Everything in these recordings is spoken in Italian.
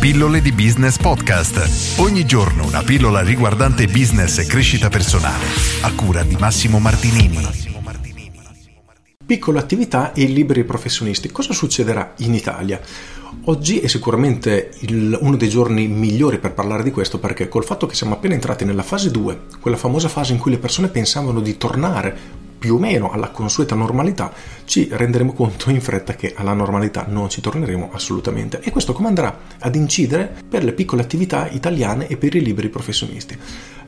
Pillole di Business Podcast. Ogni giorno una pillola riguardante business e crescita personale. A cura di Massimo Martinini. Piccole attività e liberi professionisti. Cosa succederà in Italia? Oggi è sicuramente il, uno dei giorni migliori per parlare di questo perché col fatto che siamo appena entrati nella fase 2, quella famosa fase in cui le persone pensavano di tornare più o meno alla consueta normalità, ci renderemo conto in fretta che alla normalità non ci torneremo assolutamente. E questo come andrà ad incidere per le piccole attività italiane e per i liberi professionisti?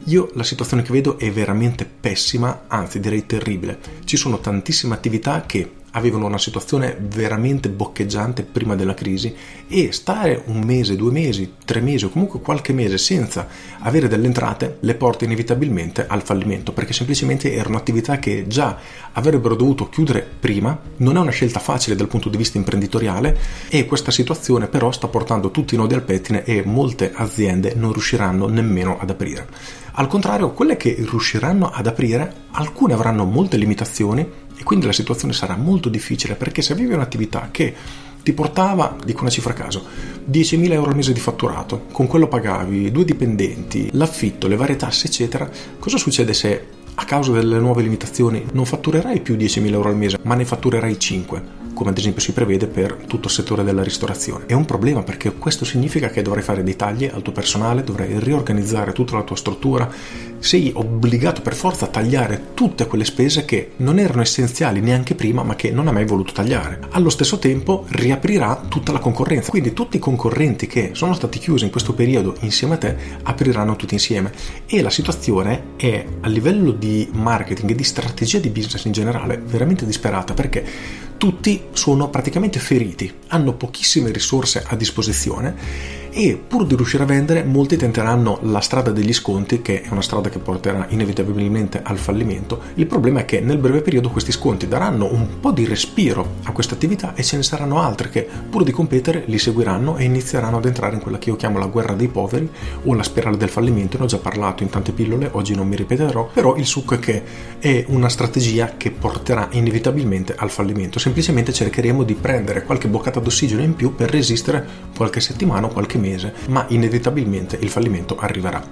Io la situazione che vedo è veramente pessima, anzi direi terribile. Ci sono tantissime attività che avevano una situazione veramente boccheggiante prima della crisi e stare un mese, due mesi, tre mesi o comunque qualche mese senza avere delle entrate le porta inevitabilmente al fallimento perché semplicemente erano attività che già avrebbero dovuto chiudere prima, non è una scelta facile dal punto di vista imprenditoriale e questa situazione però sta portando tutti i nodi al pettine e molte aziende non riusciranno nemmeno ad aprire. Al contrario, quelle che riusciranno ad aprire, alcune avranno molte limitazioni e quindi la situazione sarà molto difficile perché se avevi un'attività che ti portava, dico una cifra a caso, 10.000 euro al mese di fatturato, con quello pagavi due dipendenti, l'affitto, le varie tasse, eccetera, cosa succede se a causa delle nuove limitazioni non fatturerai più 10.000 euro al mese, ma ne fatturerai 5? Come ad esempio si prevede per tutto il settore della ristorazione. È un problema perché questo significa che dovrai fare dei tagli al tuo personale, dovrai riorganizzare tutta la tua struttura, sei obbligato per forza a tagliare tutte quelle spese che non erano essenziali neanche prima ma che non hai mai voluto tagliare. Allo stesso tempo riaprirà tutta la concorrenza, quindi tutti i concorrenti che sono stati chiusi in questo periodo insieme a te apriranno tutti insieme e la situazione è a livello di marketing e di strategia di business in generale veramente disperata perché tutti sono praticamente feriti, hanno pochissime risorse a disposizione e pur di riuscire a vendere molti tenteranno la strada degli sconti che è una strada che porterà inevitabilmente al fallimento. Il problema è che nel breve periodo questi sconti daranno un po' di respiro a questa attività e ce ne saranno altre che pur di competere li seguiranno e inizieranno ad entrare in quella che io chiamo la guerra dei poveri o la spirale del fallimento. Ne ho già parlato in tante pillole, oggi non mi ripeterò, però il succo è che è una strategia che porterà inevitabilmente al fallimento. Semplicemente cercheremo di prendere qualche boccata d'ossigeno in più per resistere qualche settimana o qualche mese, ma inevitabilmente il fallimento arriverà.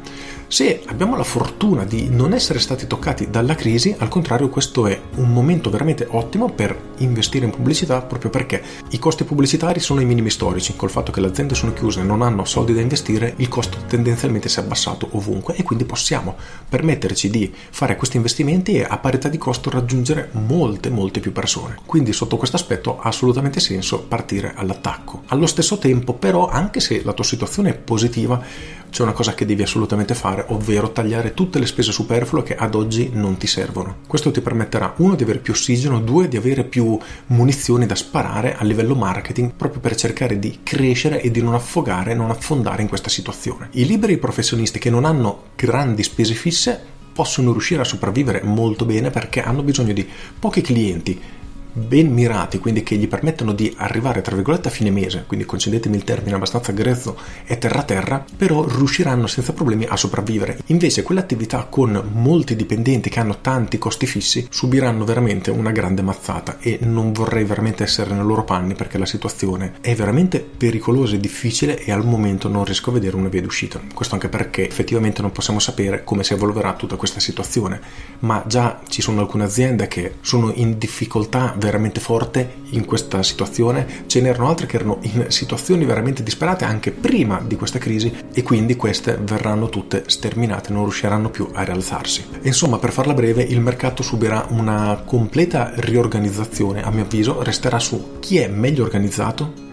Se abbiamo la fortuna di non essere stati toccati dalla crisi, al contrario questo è un momento veramente ottimo per investire in pubblicità proprio perché i costi pubblicitari sono ai minimi storici, col fatto che le aziende sono chiuse e non hanno soldi da investire, il costo tendenzialmente si è abbassato ovunque e quindi possiamo permetterci di fare questi investimenti e a parità di costo raggiungere molte molte più persone. Quindi sotto questo aspetto ha assolutamente senso partire all'attacco. Allo stesso tempo però anche se la tua situazione è positiva, c'è una cosa che devi assolutamente fare, ovvero tagliare tutte le spese superflue che ad oggi non ti servono. Questo ti permetterà, uno, di avere più ossigeno, due, di avere più munizioni da sparare a livello marketing proprio per cercare di crescere e di non affogare, non affondare in questa situazione. I liberi professionisti che non hanno grandi spese fisse possono riuscire a sopravvivere molto bene perché hanno bisogno di pochi clienti ben mirati, quindi che gli permettono di arrivare tra virgolette a fine mese, quindi concedetemi il termine abbastanza grezzo e terra-terra, però riusciranno senza problemi a sopravvivere. Invece quelle attività con molti dipendenti che hanno tanti costi fissi subiranno veramente una grande mazzata e non vorrei veramente essere nei loro panni perché la situazione è veramente pericolosa e difficile e al momento non riesco a vedere una via d'uscita. Questo anche perché effettivamente non possiamo sapere come si evolverà tutta questa situazione, ma già ci sono alcune aziende che sono in difficoltà veramente forte in questa situazione, ce n'erano altre che erano in situazioni veramente disperate anche prima di questa crisi e quindi queste verranno tutte sterminate, non riusciranno più a rialzarsi. Insomma, per farla breve, il mercato subirà una completa riorganizzazione, a mio avviso, resterà su chi è meglio organizzato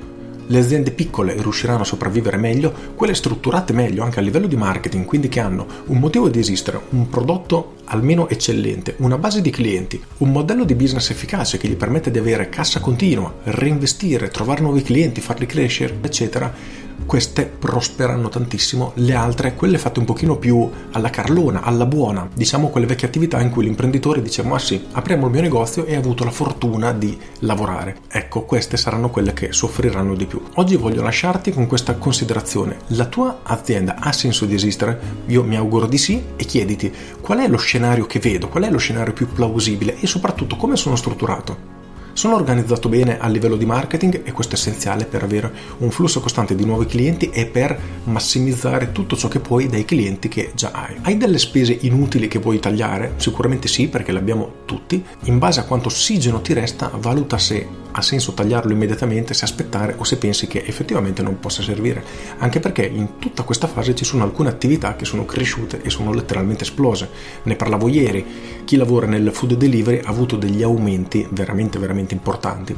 Le aziende piccole riusciranno a sopravvivere meglio, quelle strutturate meglio anche a livello di marketing, quindi che hanno un motivo di esistere, un prodotto almeno eccellente, una base di clienti, un modello di business efficace che gli permette di avere cassa continua, reinvestire, trovare nuovi clienti, farli crescere, eccetera queste prosperano tantissimo, le altre, quelle fatte un pochino più alla carlona, alla buona, diciamo quelle vecchie attività in cui l'imprenditore dice ma sì, apriamo il mio negozio e ha avuto la fortuna di lavorare. Ecco, queste saranno quelle che soffriranno di più. Oggi voglio lasciarti con questa considerazione. La tua azienda ha senso di esistere? Io mi auguro di sì e chiediti qual è lo scenario che vedo, qual è lo scenario più plausibile e soprattutto come sono strutturato. Sono organizzato bene a livello di marketing e questo è essenziale per avere un flusso costante di nuovi clienti e per massimizzare tutto ciò che puoi dai clienti che già hai. Hai delle spese inutili che vuoi tagliare? Sicuramente sì, perché le abbiamo tutti. In base a quanto ossigeno ti resta, valuta se ha senso tagliarlo immediatamente, se aspettare o se pensi che effettivamente non possa servire. Anche perché in tutta questa fase ci sono alcune attività che sono cresciute e sono letteralmente esplose. Ne parlavo ieri. Chi lavora nel food delivery ha avuto degli aumenti veramente veramente importanti.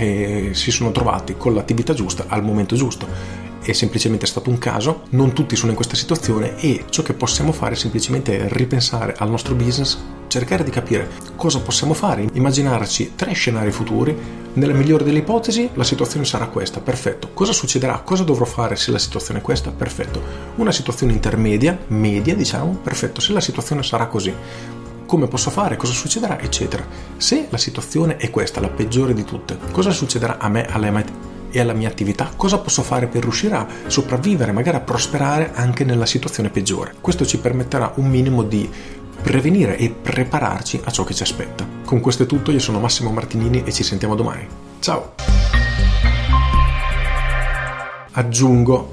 E si sono trovati con l'attività giusta al momento giusto. È semplicemente stato un caso, non tutti sono in questa situazione e ciò che possiamo fare è semplicemente ripensare al nostro business, cercare di capire cosa possiamo fare, immaginarci tre scenari futuri, nella migliore delle ipotesi la situazione sarà questa, perfetto, cosa succederà, cosa dovrò fare se la situazione è questa, perfetto, una situazione intermedia, media diciamo, perfetto, se la situazione sarà così, come posso fare, cosa succederà, eccetera. Se la situazione è questa, la peggiore di tutte, cosa succederà a me, e alla mia attività, cosa posso fare per riuscire a sopravvivere, magari a prosperare anche nella situazione peggiore. Questo ci permetterà un minimo di prevenire e prepararci a ciò che ci aspetta. Con questo è tutto, io sono Massimo Martinini e ci sentiamo domani. Ciao! Aggiungo,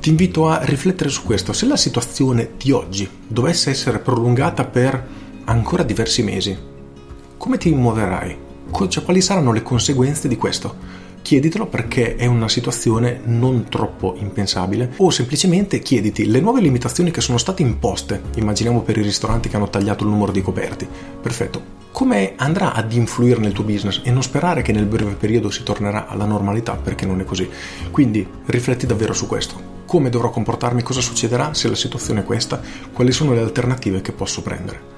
ti invito a riflettere su questo, se la situazione di oggi dovesse essere prolungata per ancora diversi mesi, come ti muoverai? Cioè, quali saranno le conseguenze di questo? chieditelo perché è una situazione non troppo impensabile o semplicemente chiediti le nuove limitazioni che sono state imposte, immaginiamo per i ristoranti che hanno tagliato il numero di coperti. Perfetto, come andrà ad influire nel tuo business e non sperare che nel breve periodo si tornerà alla normalità perché non è così. Quindi rifletti davvero su questo. Come dovrò comportarmi? Cosa succederà se la situazione è questa? Quali sono le alternative che posso prendere?